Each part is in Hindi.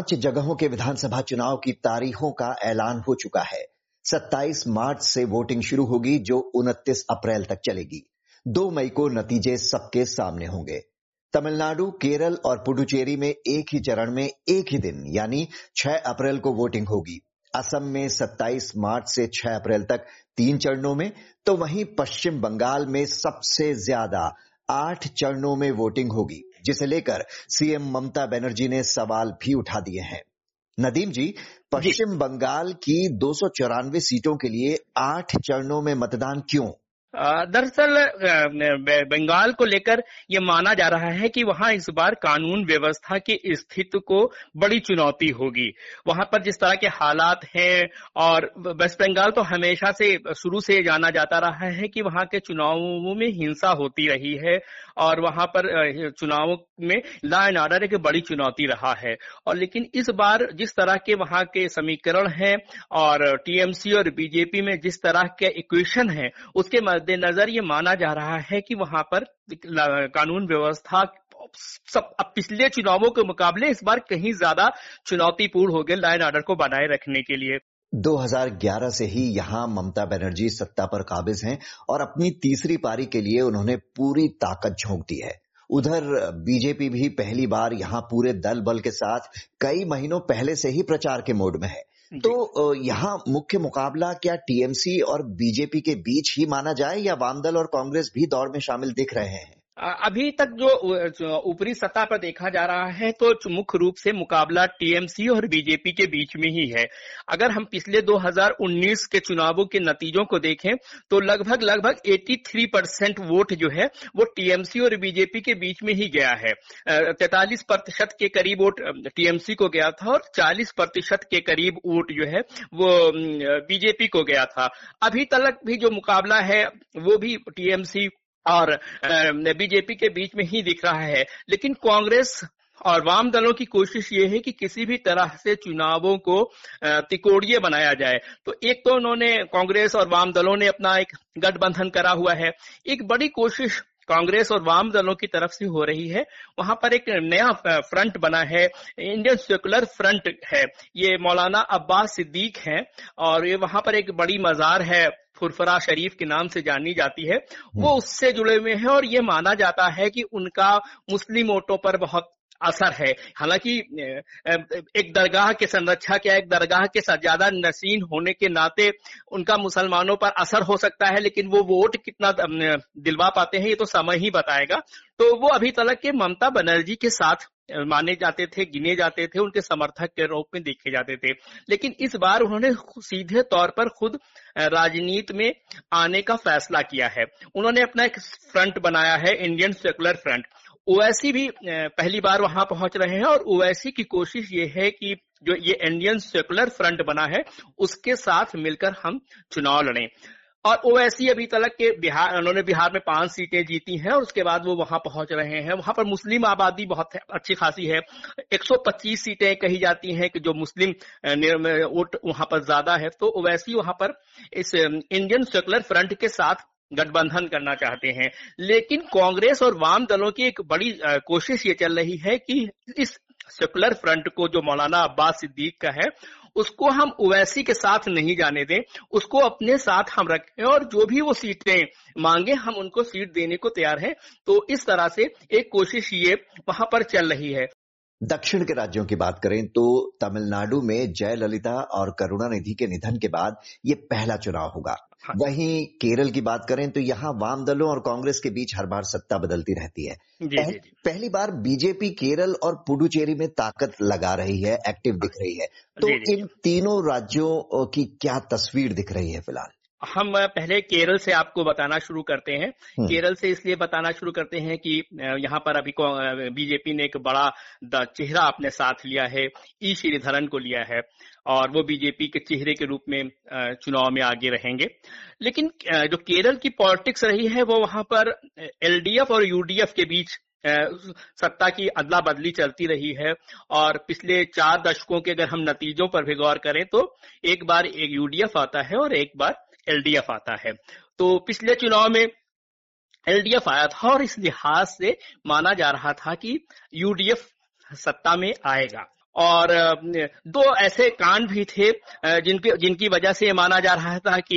पाँच जगहों के विधानसभा चुनाव की तारीखों का ऐलान हो चुका है। 27 मार्च से वोटिंग शुरू होगी, जो 29 अप्रैल तक चलेगी। 2 मई को नतीजे सबके सामने होंगे। तमिलनाडु, केरल और पुडुचेरी में एक ही चरण में एक ही दिन, यानी 6 अप्रैल को वोटिंग होगी। असम में 27 मार्च से 6 अप्रैल तक तीन चरणों में तो वहीं पश्चिम बंगाल में सबसे ज़्यादा आठ चरणों में वोटिंग होगी। जिसे लेकर सीएम ममता बनर्जी ने सवाल भी उठा दिए हैं। नदीम जी पश्चिम बंगाल की दो सौ चौरानवे सीटों के लिए आठ चरणों में मतदान क्यों? दरअसल बंगाल को लेकर ये माना जा रहा है कि वहाँ इस बार कानून व्यवस्था की स्थिति को बड़ी चुनौती होगी। वहाँ पर जिस तरह के हालात हैं और वेस्ट बंगाल तो हमेशा से, शुरू से जाना जाता रहा है कि वहाँ के चुनावों में हिंसा होती रही है और वहाँ पर चुनावों में लॉ एंड ऑर्डर एक बड़ी चुनौती रहा है। और लेकिन इस बार जिस तरह के वहाँ के समीकरण हैं और टीएमसी और बीजेपी में जिस तरह के इक्वेशन है, उसके मद्देनजर ये माना जा रहा है कि वहाँ पर कानून व्यवस्था सब, अब पिछले चुनावों के मुकाबले इस बार कहीं ज़्यादा चुनौतीपूर्ण हो गए लाइन ऑर्डर को बनाए रखने के लिए। 2011 से ही यहाँ ममता बनर्जी सत्ता पर काबिज हैं और अपनी तीसरी पारी के लिए उन्होंने पूरी ताकत झोंक दी है। उधर बीजेपी भी पहली बार यहाँ पूरे दल बल के साथ कई महीनों पहले से ही प्रचार के मोड में है। तो यहाँ मुख्य मुकाबला क्या टीएमसी और बीजेपी के बीच ही माना जाए या वामदल और कांग्रेस भी दौड़ में शामिल दिख रहे हैं? अभी तक जो ऊपरी सतह पर देखा जा रहा है तो मुख्य रूप से मुकाबला टीएमसी और बीजेपी के बीच में ही है। अगर हम पिछले 2019 के चुनावों के नतीजों को देखें तो लगभग लगभग 83 परसेंट वोट जो है, वो टीएमसी और बीजेपी के बीच में ही गया है। तैतालीस प्रतिशत के करीब वोट टीएमसी को गया था और 40 प्रतिशत के करीब वोट जो है, वो बीजेपी को गया था। अभी तक भी जो मुकाबला है, वो भी टीएमसी और बीजेपी के बीच में ही दिख रहा है। लेकिन कांग्रेस और वाम दलों की कोशिश ये है कि किसी भी तरह से चुनावों को तिकोड़िए बनाया जाए। तो एक तो उन्होंने कांग्रेस और वाम दलों ने अपना एक गठबंधन करा हुआ है। एक बड़ी कोशिश कांग्रेस और वाम दलों की तरफ़ से हो रही है। वहाँ पर एक नया फ्रंट बना है। इंडियन सेकुलर फ्रंट है। ये मौलाना अब्बास सिद्दीक है और ये वहाँ पर एक बड़ी मजार है। फुरफरा शरीफ के नाम से जानी जाती है। वो हम्म। उससे जुड़े हुए हैं और ये माना जाता है कि उनका मुस्लिम वोटों पर बहुत असर है। हालाँकि एक दरगाह के संरक्षा क्या एक दरगाह के ज़्यादा नसीन होने के नाते उनका मुसलमानों पर असर हो सकता है, लेकिन वो वोट कितना दिलवा पाते हैं, ये तो समय ही बताएगा। तो वो अभी तक के ममता बनर्जी के साथ माने जाते थे, गिने जाते थे, उनके समर्थक के रूप में देखे जाते थे। लेकिन इस बार उन्होंने सीधे तौर पर खुद राजनीति में आने का फैसला किया है। उन्होंने अपना एक फ्रंट बनाया है, इंडियन सेकुलर फ्रंट। ओवैसी भी पहली बार वहाँ पहुँच रहे हैं और ओवैसी की कोशिश ये है कि जो ये इंडियन सेकुलर फ्रंट बना है, उसके साथ मिलकर हम चुनाव लड़ें। और ओवैसी अभी तक के बिहार, उन्होंने बिहार में पाँच सीटें जीती हैं और उसके बाद वो वहाँ पहुँच रहे हैं। वहाँ पर मुस्लिम आबादी बहुत अच्छी खासी है। 125 सीटें कही जाती हैं कि जो मुस्लिम वोट वहाँ पर ज़्यादा है। तो ओवैसी वहाँ पर इस इंडियन सेकुलर फ्रंट के साथ गठबंधन करना चाहते हैं। लेकिन कांग्रेस और वाम दलों की एक बड़ी कोशिश ये चल रही है कि इस सेकुलर फ्रंट को जो मौलाना अब्बास सिद्दीक का है, उसको हम ओवैसी के साथ नहीं जाने दें। उसको अपने साथ हम रखें और जो भी वो सीटें मांगे, हम उनको सीट देने को तैयार हैं। तो इस तरह से एक कोशिश ये वहाँ पर चल रही है। दक्षिण के राज्यों की बात करें तो तमिलनाडु में जयललिता और करुणानिधि के निधन के बाद ये पहला चुनाव होगा। हाँ। वहीं केरल की बात करें तो यहाँ वाम दलों और कांग्रेस के बीच हर बार सत्ता बदलती रहती है। जी, पह, जी, जी. पहली बार बीजेपी केरल और पुडुचेरी में ताकत लगा रही है एक्टिव दिख रही है। तो जी, जी, इन तीनों राज्यों की क्या तस्वीर दिख रही है फ़िलहाल? हम पहले केरल से आपको बताना शुरू करते हैं हम्म। केरल से इसलिए बताना शुरू करते हैं कि यहाँ पर अभी बीजेपी ने एक बड़ा चेहरा अपने साथ लिया है ई श्रीधरन को लिया है और वो बीजेपी के चेहरे के रूप में चुनाव में आगे रहेंगे लेकिन जो केरल की पॉलिटिक्स रही है वो वहाँ पर एलडीएफ और यूडीएफ के बीच सत्ता की अदला बदली चलती रही है और पिछले चार दशकों के अगर हम नतीजों पर भी गौर करें तो एक बार एक यूडीएफ आता है और एक बार एलडीएफ आता है। तो पिछले चुनाव में एलडीएफ आया था और इस लिहाज से माना जा रहा था कि यूडीएफ सत्ता में आएगा। और दो ऐसे कांड भी थे जिनकी जिनकी वजह से ये माना जा रहा था कि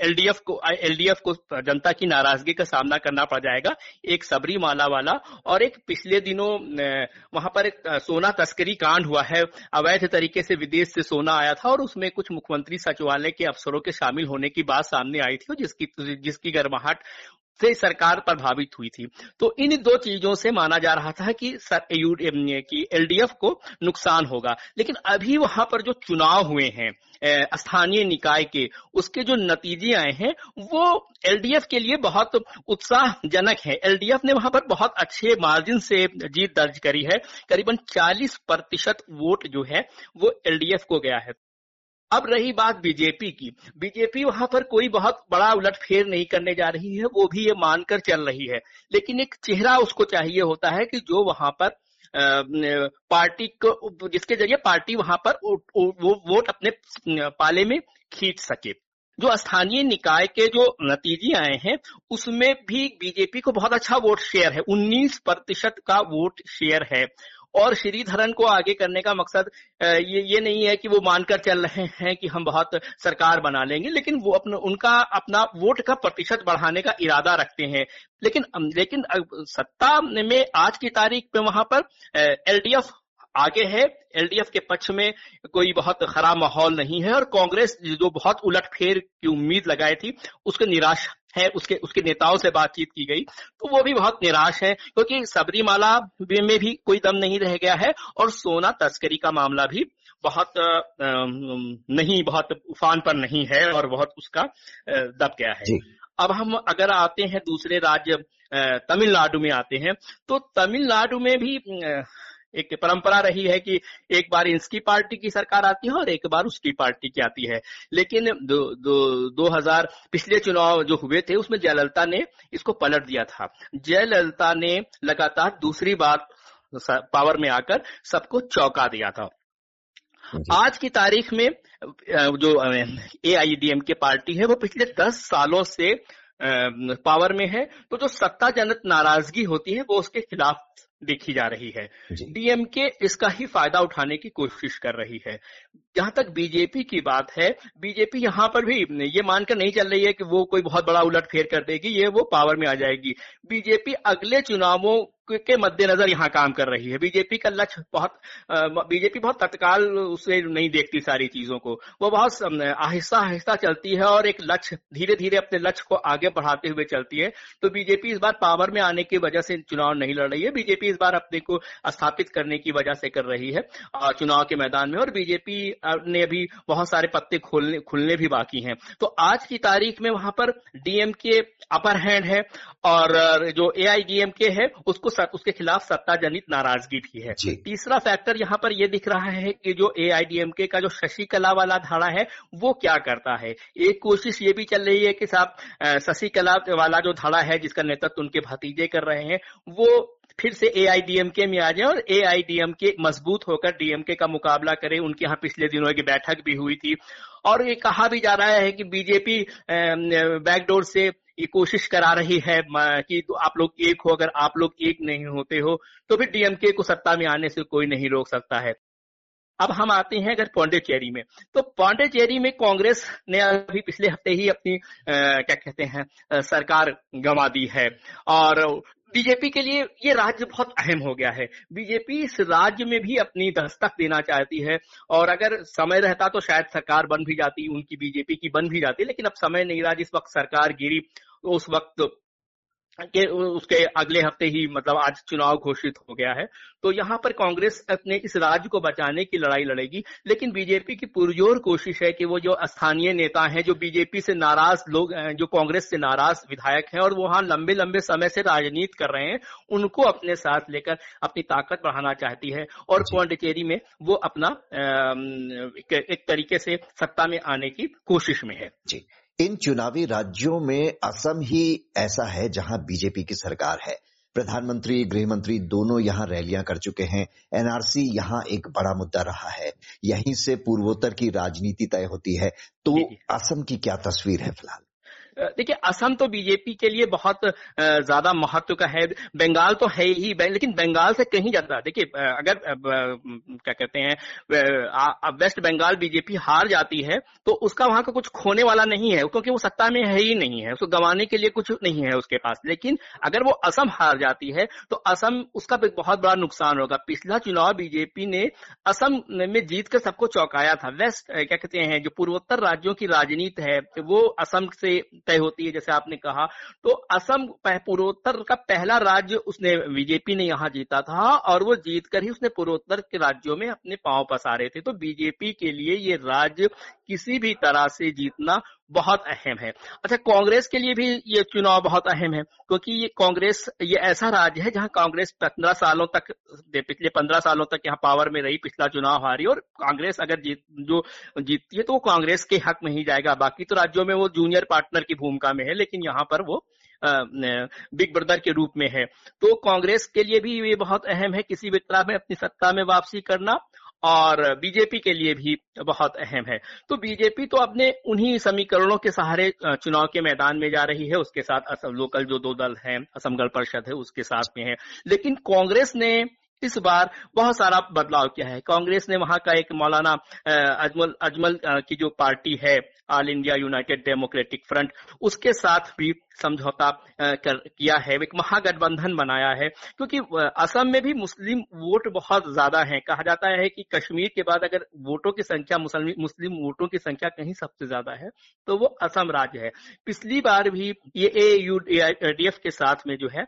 एलडीएफ को एलडीएफ को जनता की नाराज़गी का सामना करना पड़ जाएगा, एक सबरी माला वाला और एक पिछले दिनों वहाँ पर एक सोना तस्करी कांड हुआ है, अवैध तरीके से विदेश से सोना आया था और उसमें कुछ मुख्यमंत्री सचिवालय के अफसरों के शामिल होने की बात सामने आई थी जिसकी जिसकी गर्माहट से सरकार प्रभावित हुई थी। तो इन दो चीज़ों से माना जा रहा था कि सर कि एलडीएफ को नुकसान होगा। लेकिन अभी वहाँ पर जो चुनाव हुए हैं स्थानीय निकाय के, उसके जो नतीजे आए हैं, वो एलडीएफ के लिए बहुत उत्साहजनक है। एलडीएफ ने वहाँ पर बहुत अच्छे मार्जिन से जीत दर्ज करी है। करीबन 40 प्रतिशत वोट जो है, वो एलडीएफ को गया है। अब रही बात बीजेपी की। बीजेपी वहाँ पर कोई बहुत बड़ा उलटफेर नहीं करने जा रही है, वो भी ये मानकर चल रही है। लेकिन एक चेहरा उसको चाहिए होता है कि जो वहाँ पर पार्टी को, जिसके ज़रिए पार्टी वहाँ पर वो वोट अपने पाले में खींच सके। जो स्थानीय निकाय के जो नतीजे आए हैं, उसमें भी बीजेपी को बहुत अच्छा वोट शेयर है। 19 प्रतिशत का वोट शेयर है। और श्रीधरन को आगे करने का मकसद ये ये नहीं है कि वो मानकर चल रहे हैं कि हम बहुत सरकार बना लेंगे, लेकिन वो अपना, उनका अपना वोट का प्रतिशत बढ़ाने का इरादा रखते हैं। लेकिन लेकिन सत्ता में आज की तारीख में वहाँ पर एलडीएफ आगे है, एलडीएफ के पक्ष में कोई बहुत खराब माहौल नहीं है, और कांग्रेस जो बहुत उलटफेर की उम्मीद लगाई थी, उसके निराश है उसके उसके नेताओं से बातचीत की गई तो वो भी बहुत निराश है क्योंकि सबरीमाला में भी कोई दम नहीं रह गया है और सोना तस्करी का मामला भी बहुत नहीं बहुत उफान पर नहीं है और बहुत उसका दब गया है। अब हम अगर आते हैं दूसरे राज्य तमिलनाडु में आते हैं तो तमिलनाडु में भी एक परंपरा रही है कि एक बार इसकी पार्टी की सरकार आती है और एक बार उसकी पार्टी की आती है। लेकिन दो, दो, दो हज़ार पिछले चुनाव जो हुए थे उसमें जयललिता ने इसको पलट दिया था। जयललिता ने लगातार दूसरी बार पावर में आकर सबको चौंका दिया था। आज की तारीख में जो A I D M K party है वो पिछले दस सालों से पावर में है। तो जो सत्ता जनत नाराज़गी होती है वो उसके खिलाफ देखी जा रही है। डीएमके इसका ही फ़ायदा उठाने की कोशिश कर रही है। जहाँ तक बीजेपी की बात है। बीजेपी यहाँ पर भी ये मानकर नहीं चल रही है कि वो कोई बहुत बड़ा उलट फेर कर देगी, ये वो पावर में आ जाएगी। बीजेपी अगले चुनावों के मद्देनजर यहाँ काम कर रही है। बीजेपी का लक्ष्य बहुत बीजेपी बहुत तत्काल उसे नहीं देखती सारी चीज़ों को। वो बहुत आहिस्ता आहिस्ता चलती है और एक लक्ष्य धीरे धीरे अपने लक्ष्य को आगे बढ़ाते हुए चलती है। तो बीजेपी इस बार पावर में आने की वजह से चुनाव नहीं लड़ रही है। बीजेपी इस बार अपने को स्थापित करने की वजह से कर रही है चुनाव के मैदान में। और बीजेपी ने अभी बहुत सारे पत्ते खोलने खुलने भी बाकी हैं। तो आज की तारीख में वहाँ पर डीएम के अपर हैंड है और जो ए है उसको सर, उसके खिलाफ सत्ता जनित नाराज़गी भी है। तीसरा फैक्टर यहाँ पर यह दिख रहा है कि जो ए का जो शशिकला वाला धारा है वो क्या करता है? एक कोशिश ये भी चल रही है कि साहब शशिकला वाला जो धारा है जिसका नेतृत्व उनके भतीजे कर रहे हैं वो फिर से एआईडीएमके में आ जाए और ए मज़बूत होकर डीएमके का मुकाबला करे। उनके यहाँ पिछले दिनों की बैठक भी हुई थी। और ये कहा भी जा रहा है कि बीजेपी बैकडोर से ये कोशिश करा रही है कि तो आप लोग एक हो अगर आप लोग एक नहीं होते हो तो फिर डीएमके को सत्ता में आने से कोई नहीं रोक सकता है। अब हम आते हैं अगर पौंडेचेरी में। तो पौंडेचेरी में कांग्रेस ने अभी पिछले हफ़्ते ही अपनी आ, क्या कहते हैं सरकार गंवा दी है। और बीजेपी के लिए ये राज्य बहुत अहम हो गया है। बीजेपी इस राज्य में भी अपनी दस्तक देना चाहती है और अगर समय रहता तो शायद सरकार बन भी जाती, उनकी बीजेपी की बन भी जाती, लेकिन अब समय नहीं रहा जिस वक्त सरकार गिरी, उस वक्त के उसके अगले हफ़्ते ही मतलब आज चुनाव घोषित हो गया है। तो यहाँ पर कांग्रेस अपने इस राज्य को बचाने की लड़ाई लड़ेगी लेकिन बीजेपी की पुरजोर कोशिश है कि वो जो स्थानीय नेता हैं जो बीजेपी से नाराज़ लोग जो कांग्रेस से नाराज़ विधायक हैं और वो वहाँ लंबे लंबे समय से राजनीति कर रहे हैं उनको अपने साथ लेकर अपनी ताकत बढ़ाना चाहती है और पौंडचेरी में वो अपना एक तरीके से सत्ता में आने की कोशिश में है। जी। इन चुनावी राज्यों में असम ही ऐसा है जहाँ बीजेपी की सरकार है। प्रधानमंत्री गृहमंत्री दोनों यहाँ रैलियाँ कर चुके हैं। एनआरसी यहाँ एक बड़ा मुद्दा रहा है। यहीं से पूर्वोत्तर की राजनीति तय होती है। तो असम की क्या तस्वीर है फ़िलहाल? देखिए, असम तो बीजेपी के लिए बहुत ज़्यादा महत्व का है। बंगाल तो है ही लेकिन बंगाल से कहीं ज़्यादा, देखिए अगर क्या कहते हैं वेस्ट बंगाल बीजेपी हार जाती है तो उसका वहाँ का कुछ खोने वाला नहीं है, क्योंकि वो सत्ता में है ही नहीं है, उसको गंवाने के लिए कुछ नहीं है उसके पास। लेकिन अगर वो असम हार जाती है तो असम, उसका बहुत बड़ा नुकसान होगा। पिछला चुनाव बीजेपी ने असम में जीत कर सबको चौंकाया था। वेस्ट क्या कहते हैं, जो पूर्वोत्तर राज्यों की राजनीति है, वो असम से तय होती है, जैसे आपने कहा। तो असम पूर्वोत्तर का पहला राज्य उसने, बीजेपी ने यहाँ जीता था और वो जीत कर ही उसने पूर्वोत्तर के राज्यों में अपने पाँव पसारे थे। तो बीजेपी के लिए ये राज्य किसी भी तरह से जीतना बहुत अहम है। अच्छा कांग्रेस के लिए भी ये चुनाव बहुत अहम है, क्योंकि ये कांग्रेस, ये ऐसा राज्य है जहाँ कांग्रेस पंद्रह सालों तक पिछले पंद्रह सालों तक यहाँ पावर में रही, पिछला चुनाव हारी, और कांग्रेस अगर जीत, जो जीतती है तो वो कांग्रेस के हक में ही जाएगा। बाकी तो राज्यों में वो जूनियर पार्टनर की भूमिका में है, लेकिन यहाँ पर वो बिग ब्रदर के रूप में है। तो कांग्रेस के लिए भी ये बहुत अहम है, किसी भी तरह में अपनी सत्ता में वापसी करना और बीजेपी के लिए भी बहुत अहम है। तो बीजेपी तो अपने उन्हीं समीकरणों के सहारे चुनाव के मैदान में जा रही है। उसके साथ असम लोकल जो दो दल हैं, असम गण परिषद है, उसके साथ में है। लेकिन कांग्रेस ने इस बार बहुत सारा बदलाव किया है। कांग्रेस ने वहाँ का एक मौलाना अजमल अजमल की जो पार्टी है All India United Democratic Front उसके साथ भी समझौता कर, किया है। एक महागठबंधन बनाया है, क्योंकि असम में भी मुस्लिम वोट बहुत ज़्यादा है। कहा जाता है कि कश्मीर के बाद अगर वोटों की संख्या, मुस्लिम वोटों की संख्या कहीं सबसे ज़्यादा है तो वो असम राज्य है। पिछली बार भी ये ए यू डी एफ़ के साथ में जो है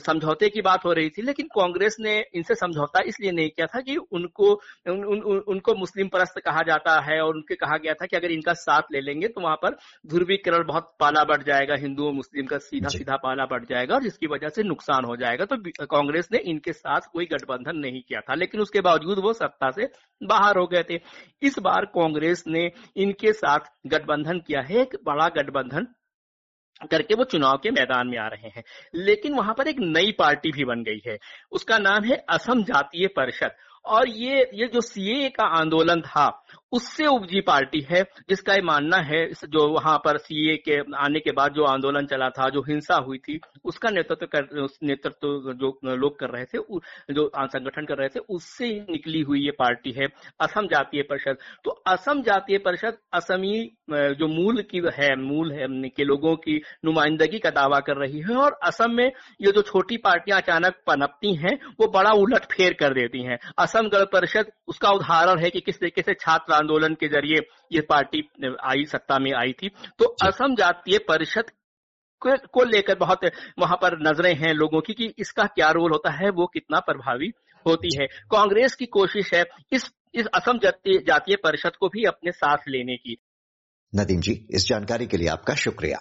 समझौते की बात हो रही थी, लेकिन कांग्रेस ने इनसे समझौता इसलिए नहीं किया था कि उनको उन, उन, उन, उनको मुस्लिम परस्त कहा जाता है और उनके कहा गया था कि अगर इनका साथ ले लेंगे तो वहाँ पर ध्रुवीकरण बहुत पाला बढ़ जाएगा हिंदू और मुस्लिम का सीधा सीधा पाला बढ़ जाएगा और जिसकी वजह से नुकसान हो जाएगा। तो कांग्रेस ने इनके साथ कोई गठबंधन नहीं किया था लेकिन उसके बावजूद वो सत्ता से बाहर हो गए थे। इस बार कांग्रेस ने इनके साथ गठबंधन किया है एक बड़ा गठबंधन करके वो चुनाव के मैदान में आ रहे हैं। लेकिन वहाँ पर एक नई पार्टी भी बन गई है। उसका नाम है असम जातीय परिषद। और ये ये जो सीए का आंदोलन था, उससे उपजी पार्टी है जिसका ये मानना है जो वहाँ पर सीए के आने के बाद जो आंदोलन चला था, जो हिंसा हुई थी, उसका नेतृत्व कर नेतृत्व जो लोग कर रहे थे जो संगठन कर रहे थे, उससे निकली हुई ये पार्टी है, असम जातीय परिषद। तो असम जातीय परिषद, असमी जो मूल की है, मूल है के लोगों की नुमाइंदगी का दावा कर रही है, और असम में ये जो छोटी पार्टियाँ अचानक पनपती हैं, वो बड़ा उलट फेर कर देती हैं। असम गण परिषद उसका उदाहरण है कि किस तरीके से छात्र आंदोलन के ज़रिए ये पार्टी आई सत्ता में आई थी। तो असम जातीय परिषद को लेकर बहुत वहाँ पर नज़रें हैं लोगों की कि इसका क्या रोल होता है वो कितना प्रभावी होती है। कांग्रेस की कोशिश है इस इस असम जातीय जातीय परिषद को भी अपने साथ लेने की। नदीम जी इस जानकारी के लिए आपका शुक्रिया।